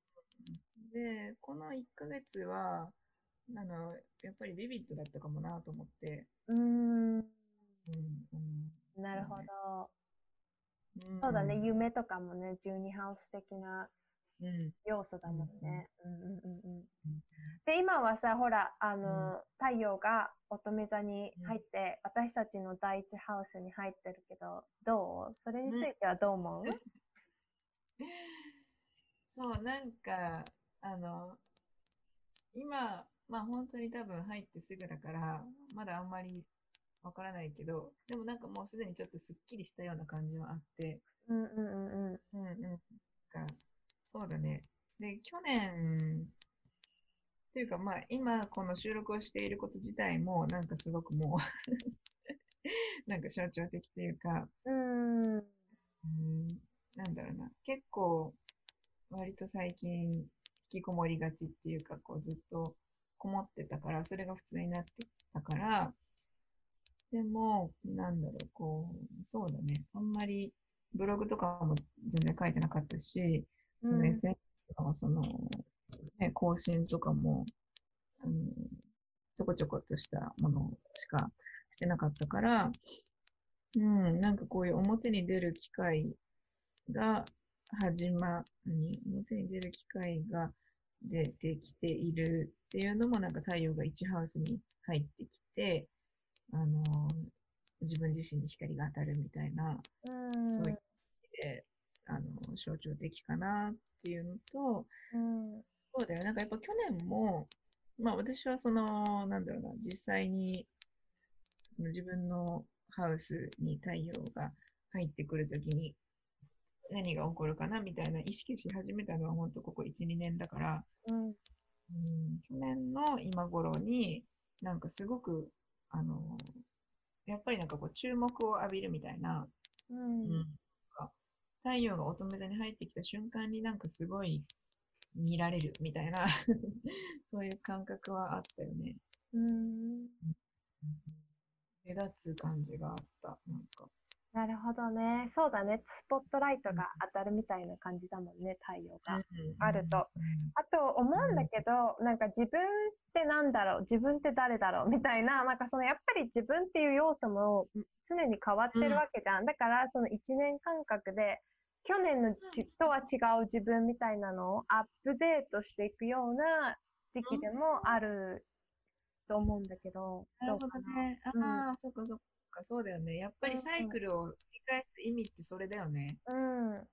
で、この1ヶ月は、あの、やっぱりビビッドだったかもなと思って、うーん、うん、あなるほど。のうんそうだね、夢とかもね、12ハウス的なうん、要素だもんね。うんうんうんうん。うんで、今はさ、ほら、あの、太陽が乙女座に入って、私たちの第一ハウスに入ってるけど、どう？それについてはどう思う、そう、なんか、あの、今、まあ本当に多分入ってすぐだから、まだあんまりわからないけど、でもなんかもうすでにちょっとすっきりしたような感じはあって、うんうんうんうん。うんうん。そうだね。で、去年、っていうかまあ今この収録をしていること自体もなんかすごくもう なんか象徴的というか、うーん。うん、なんだろうな。結構、割と最近、引きこもりがちっていうか、こうずっとこもってたから、それが普通になってたから、でも、なんだろう、こう、そうだね。あんまりブログとかも全然書いてなかったし、その SNS とかもその、ね、更新とかも、あの、ちょこちょこっとしたものしかしてなかったから、うん、なんかこういう表に出る機会が始ま、何表に出る機会が出てきているっていうのもなんか太陽が1ハウスに入ってきて、あの、自分自身に光が当たるみたいな、うん。そういう意味で、あの、象徴的かなっていうのと、うん。そうだよ。なんかやっぱ去年も、まあ私はその、なんだろうな、実際にその自分のハウスに太陽が入ってくるときに何が起こるかなみたいな意識し始めたのは本当ここ1、2年だから、うん。うん、去年の今頃になんかすごく、あの、やっぱりなんかこう注目を浴びるみたいな、うん。うん太陽が乙女座に入ってきた瞬間になんかすごい見られるみたいな そういう感覚はあったよね。うん。目立つ感じがあった。なんか。なるほどね。そうだね。スポットライトが当たるみたいな感じだもんね、太陽が。あるとうんあと思うんだけど、なんか自分ってなんだろう、自分って誰だろう？みたいな、なんかそのやっぱり自分っていう要素も常に変わってるわけじゃん。だからその1年間隔で去年のちとは違う自分みたいなのをアップデートしていくような時期でもあると思うんだけど、なるほどね。あうんあ、そっかそっか、そうだよね。やっぱりサイクルを繰り返す意味ってそれだよね。うん、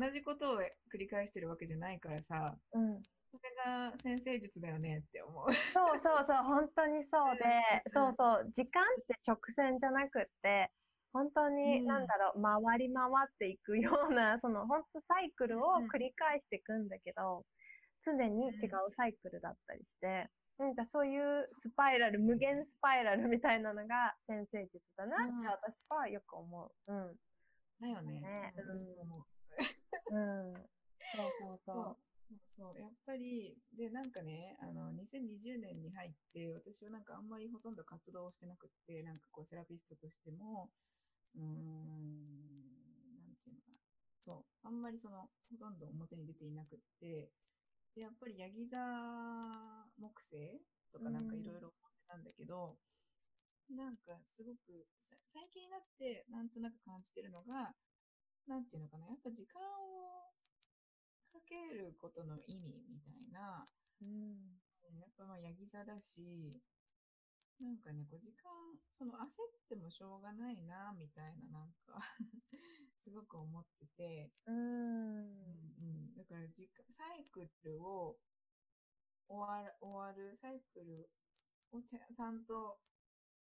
同じことを繰り返してるわけじゃないからさ、うん。それが先生術だよねって思う。そうそうそう、本当にそうで、そうそう、時間って直線じゃなくって、本当に、うん。なんだろう、回り回っていくような、その、本当サイクルを繰り返していくんだけど、常に違うサイクルだったりして、なんかそういうスパイラル、無限スパイラルみたいなのが先生術だなってうん。私はよく思う。うん。だよね。ね。うん。私も思う。うん。そうそうそそうそう、やっぱり、で、なんかね、あの、2020年に入って、私はなんかあんまりほとんど活動をしてなくって、なんかこう、セラピストとしても、うーん、なんていうのかな。そう、あんまりその、ほとんど表に出ていなくって、で、やっぱり、ヤギ座木星とかなんかいろいろ思ってたんだけど、なんかすごく、さ最近になって、なんとなく感じてるのが、なんていうのかな、やっぱ時間をかけることの意味みたいな、うん。うんやっぱまあ、ヤギ座だし、なんかね、こう時間、その焦ってもしょうがないな、みたいな、なんか、すごく思ってて、うん。うんうん、だから時間、サイクルを終わる、終わるサイクルをちゃんと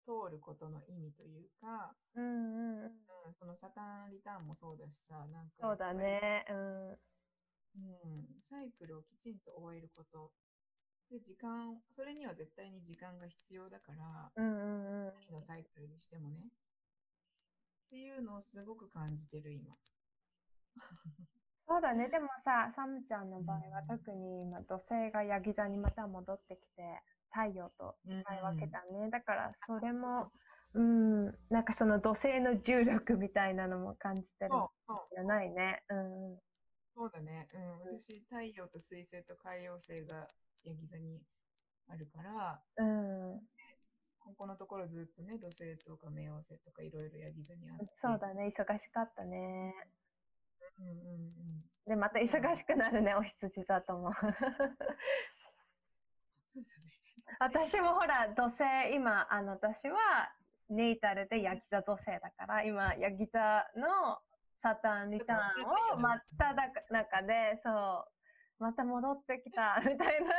通ることの意味というか、うんうんうん。うん、そのサタンリターンもそうだしさ、なんかそうだね。うん。うん、サイクルをきちんと終えること。で、時間、それには絶対に時間が必要だから、うんうんうん。何のサイクルにしてもね。っていうのをすごく感じてる、今。そうだね。でもさ、サムちゃんの場合はうん特に今、土星がヤギ座にまた戻ってきて、太陽とうん使い分けたね。だから、それもそう、うん、なんかその土星の重力みたいなのも感じてるじゃないね。うんうん。そうだね。うん。私、太陽と水星と海洋星がヤギ座にあるから、うん、ここのところずっとね、土星とか冥王星とかいろいろヤギ座にあって。そうだね。忙しかったね。うんうんうん。で、また忙しくなるね、お羊座とも。そうだね。私もほら、土星、今、あの、私は、ネイタルでヤギ座土星だから、今、ヤギ座のサタンリターンを真っ只中で、そう、また戻ってきた、みたいな。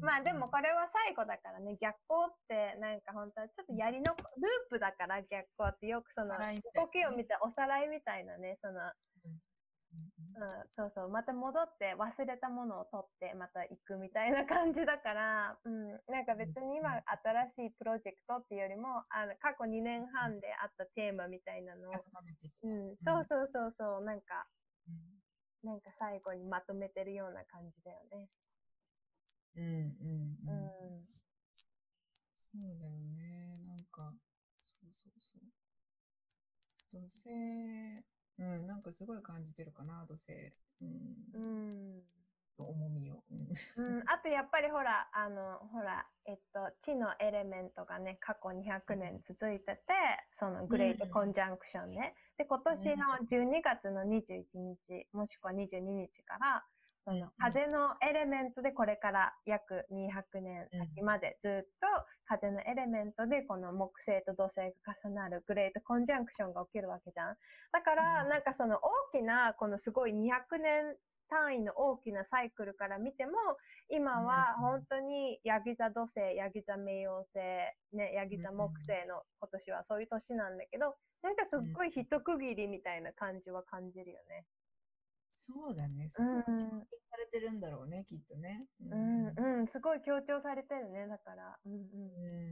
まあでもこれは最後だからね、逆光ってなんか本当はちょっとやりの、ループだから逆光ってよくその動きを見ておさらいみたいなね、その、うん、そうそう、また戻って忘れたものを取ってまた行くみたいな感じだから、うん、なんか別に今新しいプロジェクトっていうよりも、あの過去2年半であったテーマみたいなのを、うん、そうそうそうそう、なんか、うんなんか最後にまとめてるような感じだよね。うんうんううん。ん。そうだよね。なんか、そうそうそう。土星、うん、なんかすごい感じてるかな、土星。うん。うん重みを。うん。うん、あとやっぱりほら、あの、ほら、えっと、地のエレメントがね、過去200年続いてて、そのグレートコンジャンクションね。で、今年の12月の21日、もしくは22日から、そうんの風のエレメントでこれから約200年先までずっと風のエレメントでこの木星と土星が重なるグレートコンジャンクションが起きるわけじゃん。だから、うん。なんかその大きな、このすごい200年単位の大きなサイクルから見ても、今はうん本当にヤギ座土星、ヤギ座冥王星、ね、ヤギ座木星の今年はそういう年なんだけど、なんかすっごい一区切りみたいな感じは感じるよね。そうだね。すごく表現されてるんだろうね、きっとね。ううん、うん、すごい強調されてるね、だから。うんうん。う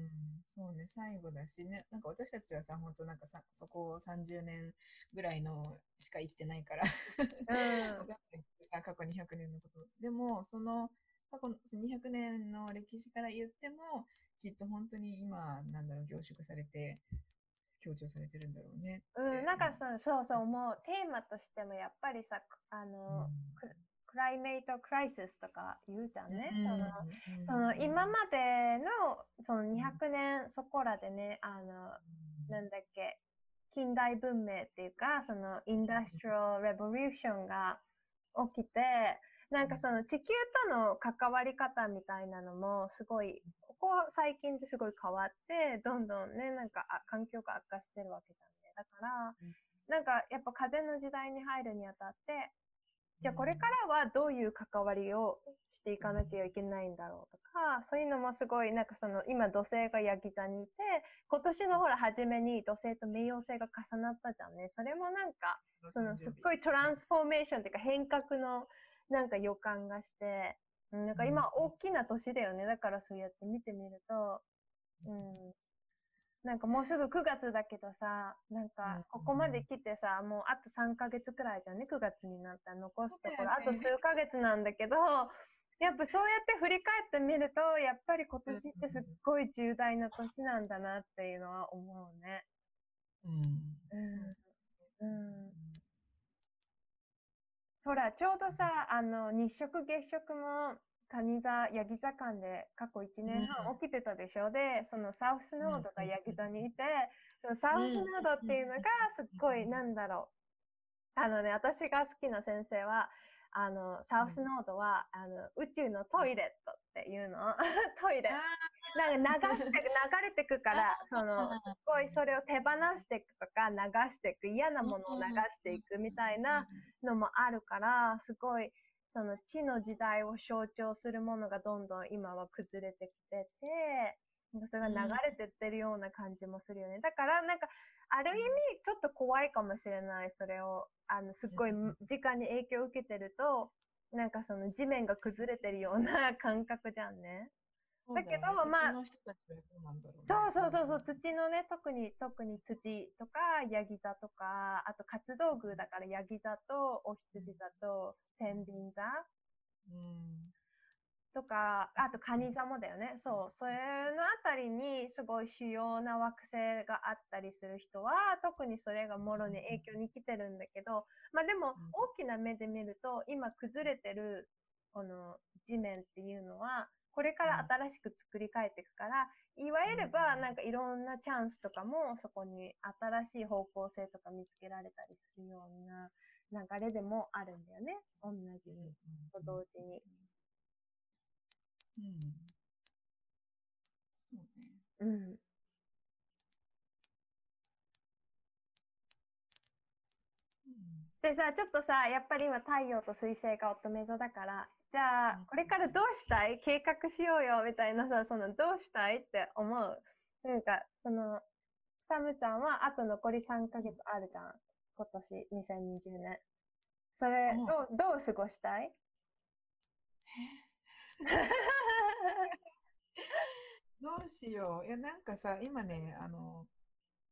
ん、そうね、最後だしね、なんか私たちはさ、本当なんかさ、そこを30年ぐらいのしか生きてないから、わかんないけどさ、過去200年のこと。でも、その過去の200年の歴史から言っても、きっと本当に今、なんだろう、凝縮されて、強調されてるんだろうね。うん、なんかそうそうそう、もうテーマとしてもやっぱりさ、あの、ククライメイトクライシスとか言うじゃんね。そのその今までのその200年そこらでね、あの、なんだっけ、近代文明っていうか、そのインダストリアルレボリューションが起きて、なんかその地球との関わり方みたいなのもすごい、ここ最近ですごい変わって、どんどんね、なんかあ環境が悪化してるわけじゃんね。だからうん、なんかやっぱ風の時代に入るにあたって、じゃあこれからはどういう関わりをしていかなきゃいけないんだろうとか、そういうのもすごい、なんかその今土星がヤギ座にいて、今年のほら初めに土星と冥王星が重なったじゃんね。それもなんか、そのすっごいトランスフォーメーションっていうか変革のなんか予感がして、うんなんか今大きな年だよね。だからそうやって見てみると、うん。なんかもうすぐ9月だけどさ、なんかここまで来てさ、もうあと3ヶ月くらいじゃんね、9月になったら残すところ、あと数ヶ月なんだけど、やっぱそうやって振り返ってみると、やっぱり今年ってすっごい重大な年なんだなっていうのは思うね。うん。うん。うんほら、ちょうどさ、あの、日食月食も、蟹座、ヤギ座間で過去1年半起きてたでしょ？で、そのサウスノードがヤギ座にいて、そのサウスノードっていうのがすっごい、なんだろう。あのね、私が好きな先生は、あの、サウスノードは、あの、宇宙のトイレットっていうの。トイレ。なんか流して、流れてくから、その、すっごいそれを手放していくとか、流していく、嫌なものを流していくみたいなのもあるから、すごい、その地の時代を象徴するものがどんどん今は崩れてきてて、それが流れてってるような感じもするよね。だから、なんか、ある意味、ちょっと怖いかもしれない、それを、あの、すっごいうん時間に影響を受けてると、なんかその地面が崩れてるような感覚じゃんね。だけどまあそう。そうそうそう土のね、特に、特に土とか、ヤギ座とか、あと活動具だから、ヤギ座と、お羊座と、天秤座うん。とか、あとカニ座もだよね。そう、それのあたりにすごい主要な惑星があったりする人は、特にそれがもろに影響に来てるんだけど、まあでもうん大きな目で見ると、今崩れてるこの地面っていうのは、これから新しく作り変えていくから、いわゆればうんなんかいろんなチャンスとかもそこに新しい方向性とか見つけられたりするような流れでもあるんだよね。同じに。と同時に。うん。そうね。うん。うん。でさ、ちょっとさ、やっぱり今太陽と水星が乙女座だから、じゃあうん、これからどうしたい？計画しようよ、みたいなさ、その、どうしたい？って思う。なんか、その、サムちゃんはあと残り3ヶ月あるじゃん。今年、2020年。それ、うんどう、どう過ごしたい？どうしよう。いや、なんかさ、今ね、あの、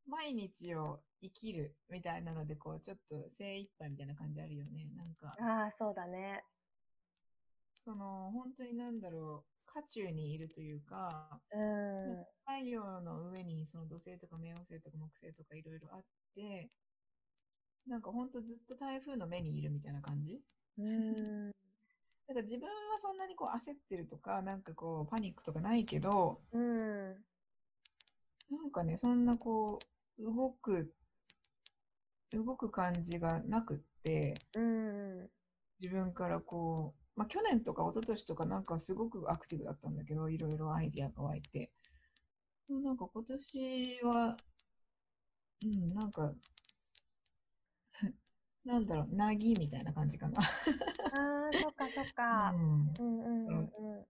毎日を生きるみたいなので、こう、ちょっと精一杯みたいな感じあるよね。なんか、ああ、そうだね。その、本当になんだろう、渦中にいるというか、うん。太陽の上にその土星とか冥王星とか木星とかいろいろあって、なんかほんとずっと台風の目にいるみたいな感じ？うん。だから自分はそんなにこう焦ってるとか、なんかこうパニックとかないけど、うん。なんかね、そんなこう、動く、動く感じがなくって、うん。自分からこう、まあ去年とか一昨年とかなんかすごくアクティブだったんだけど、いろいろアイディアが湧いて。でもなんか今年は、うん、なんか、なんだろう、なぎみたいな感じかな。ああ、そっかそっか。うん。うんうんうんうん。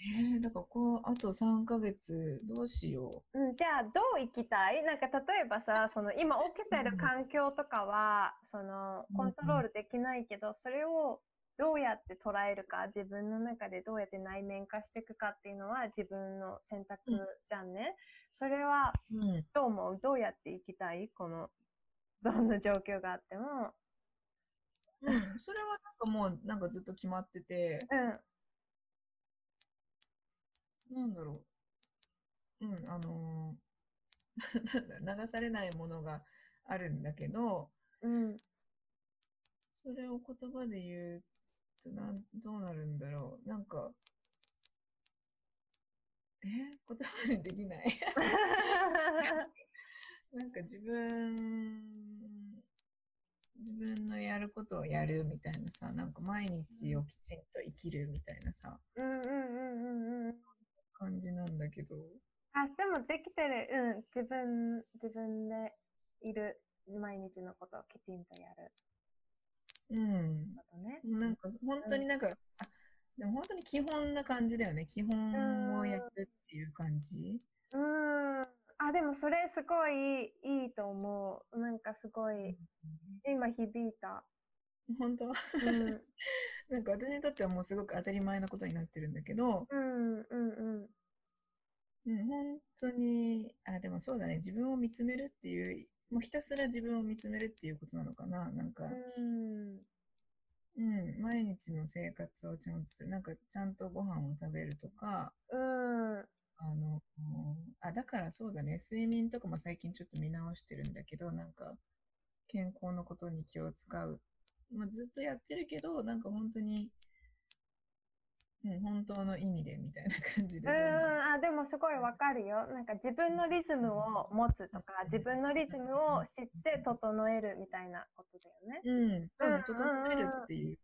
えー、だからこう、あと3ヶ月、どうしよう。ん、じゃあ、どう生きたい？なんか、例えばさ、その、今起きてる環境とかは、その、コントロールできないけど、それをどうやって捉えるか、自分の中でどうやって内面化していくかっていうのは、自分の選択じゃんね。それは。どう思う？どうやって生きたい？この、どんな状況があっても。うん、それはなんかもう、なんかずっと決まってて、うん、なんだろう。うん、あのー なんだ、流されないものがあるんだけど、うん、それを言葉で言うとなん、どうなるんだろう。なんか、え？言葉にできない。なんか自分、自分のやることをやるみたいなさ、なんか毎日をきちんと生きるみたいなさ、うんうんうんうんうん。感じなんだけど、あ、でもできてる。うん。自分、自分でいる。毎日のことをきちんとやるうん。ね。なんか、本当になんか、あ、でも本当に基本な感じだよね。基本をやるっていう感じ。うーん。あ、でもそれすごいいいと思う。なんかすごい、今響いた。本当？うん。なんか私にとってはもうすごく当たり前なことになってるんだけど、うん、うん、うん。うん、本当に、あ、でもそうだね。自分を見つめるっていう、もうひたすら自分を見つめるっていうことなのかな。なんか、うん。うん、毎日の生活をちゃんとする。なんか、ちゃんとご飯を食べるとか、うん。あの、あ、だからそうだね。睡眠とかも最近ちょっと見直してるんだけど、なんか、健康のことに気を使う。まあ、ずっとやってるけど、なんか本当に、うん、本当の意味でみたいな感じでうん。あ、でもすごいわかるよ。なんか自分のリズムを持つとか、自分のリズムを知って整えるみたいなことだよね。うん、うん整えるっていう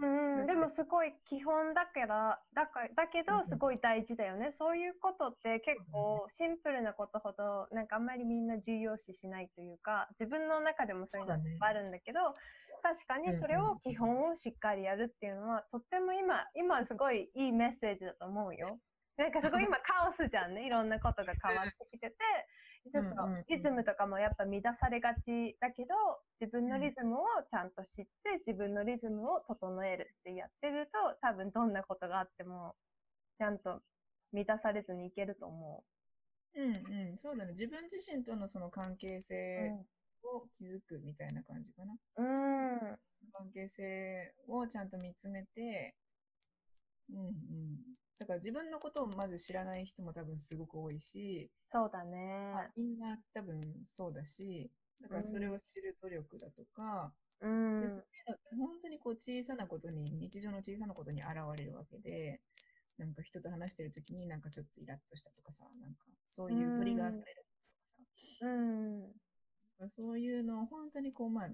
うんうん、でももすごい基本だから、だからだけどうんうん。すごい大事だよね。そういうことって結構シンプルなことほど、なんかあんまりみんな重要視しないというか、自分の中でもそういうのそうだね。あるんだけど、確かにそれを基本をしっかりやるっていうのは、とっても今、今すごいいいメッセージだと思うよ。なんかすごい今カオスじゃんね。いろんなことが変わってきてて、ちょっとリズムとかもやっぱ乱されがちだけど、自分のリズムをちゃんと知って、自分のリズムを整えるってやってると、多分どんなことがあっても、ちゃんと乱されずにいけると思うんうん、そうだね。自分自身とのその関係う。性を築くみたいな感じかな。うん。うん。関係性をちゃんと見つめて、うんうん。だから自分のことをまず知らない人も多分すごく多いし、そうだねま。あみんな多分そうだし、だからそれを知る努力だとか、うん。でそういうのって本当にこう小さなことに、日常の小さなことに現れるわけで、なんか人と話してる時になんかちょっとイラッとしたとかさ、なんかそういうトリガーされるとかさ、うん。そういうのを本当にこう、まあ、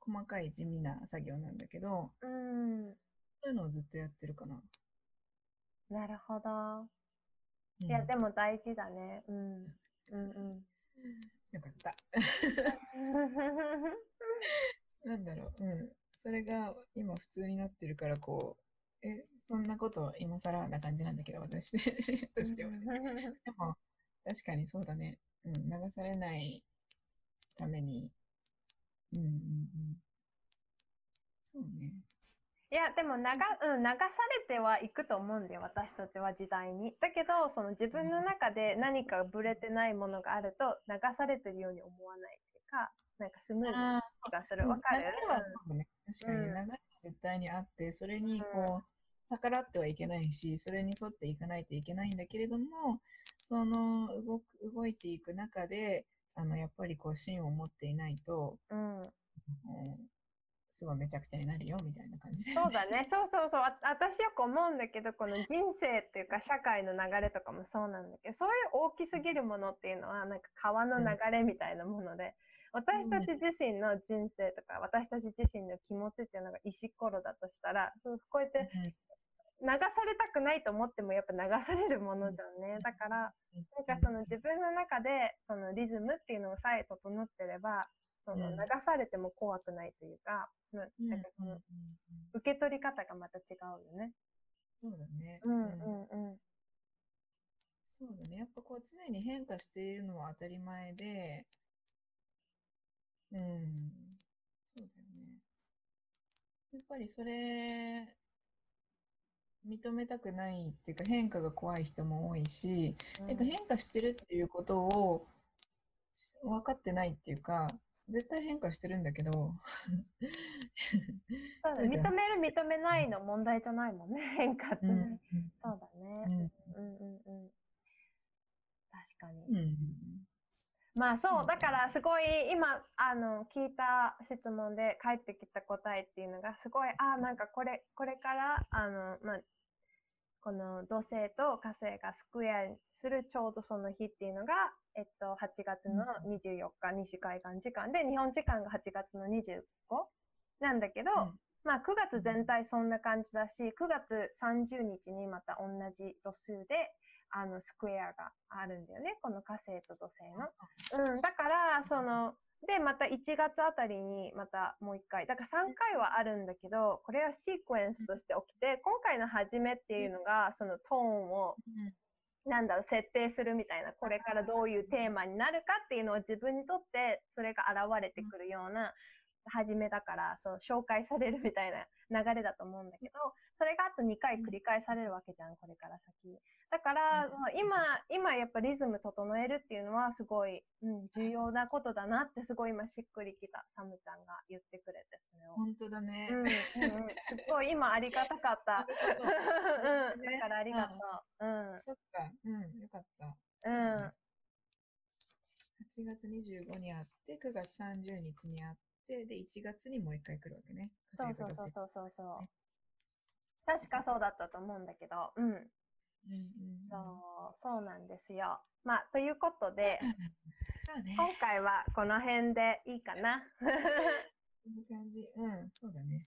細かい地味な作業なんだけど、うん。そういうのをずっとやってるかな。なるほど。うんいや、でも大事だね。うん。うんうん。よかった。なんだろう、うん。それが今普通になってるから、こう、え、そんなこと今更な感じなんだけど、私 としてはね。でも、確かにそうだね。うん、流されないために。うんうんうん。そうね。いや、でも流,、うん、流されてはいくと思うんだよ、私たちは時代に。だけど、その自分の中で何かブレてないものがあると、流されてるように思わないっていうか、なんかスムーズなあ気がする。うんわかる？流れはそうだね。確かにうん流れは絶対にあって、それにうんこう、逆らってはいけないし、それに沿っていかないといけないんだけれども、その動く、動いていく中で、あの、やっぱりこう、芯を持っていないと、うん。うんすごいめちゃくちゃになるよ、みたいな感じで。そうだね。そうそうそう。あ私よく思うんだけど、この人生っていうか社会の流れとかもそうなんだけど、そういう大きすぎるものっていうのは、なんか川の流れみたいなもので、私たち自身の人生とか、私たち自身の気持ちっていうのが石ころだとしたら、そうこうやって流されたくないと思ってもやっぱ流されるものじゃんね。だから、なんかその自分の中でそのリズムっていうのさえ整ってれば、そのうん流されても怖くないというか、なうんなんかそのうんうん受け取り方がまた違うよね。そうだね。うんうんうんうん。そうだね。やっぱこう常に変化しているのは当たり前で、うん、そうだよね。やっぱりそれ、認めたくないっていうか変化が怖い人も多いし、なんか変化してるっていうことをし分かってないっていうか、絶対変化してるんだけど、認める認めないの問題じゃないもんね、変化ってうん。ね。そうだね。うん。うんうんうん。確かに。うん。まあそう、だからすごい今、あの、聞いた質問で返ってきた答えっていうのがすごい、あなんかこれ、これから、あの、まあ、この土星と火星がスクエアにするちょうどその日っていうのが、えっと、8月の24日、西海岸時間で、日本時間が8月の25なんだけど、うんまあ9月全体そんな感じだし、9月30日にまた同じ度数で、あの、スクエアがあるんだよね。この火星と土星の。うん、だから、その、で、また1月あたりにまたもう1回。だから3回はあるんだけど、これはシークエンスとして起きて、今回の初めっていうのが、そのトーンを、なんだろう、設定するみたいな、これからどういうテーマになるかっていうのを自分にとって、それが現れてくるような、初めだから、そう、紹介されるみたいな流れだと思うんだけど、それがあと2回繰り返されるわけじゃん、これから先。だから、今、今やっぱリズム整えるっていうのはすごい、うん、重要なことだなってすごい今しっくりきた、サムちゃんが言ってくれて、それを。本当だね。うん、うん、うんすごい今ありがたかった。うん、だからありがとう。うん。そっか、うん、よかった。うん8月25にあって、9月30日にあって、、で、1月にもう一回来るわけね。そうそうそうそうそう。ね、確かそうだったと思うんだけど、うん。うん、うん、そうそうなんですよ。まあ、ということで、ね、今回はこの辺でいいかな。こんな感じ。うん、そうだね。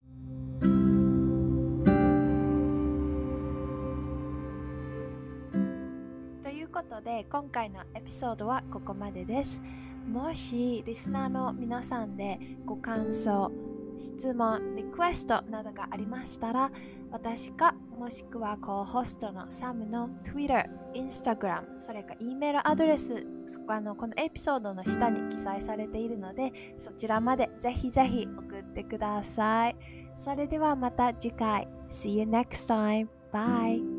ということで今回のエピソードはここまでです。もしリスナーの皆さんでご感想、質問、リクエストなどがありましたら、私かもしくはコーホストのサムの Twitter、Instagram、それか E メールアドレス、そこあのこのエピソードの下に記載されているので、そちらまでぜひぜひ送ってください。それではまた次回。See you next time. Bye.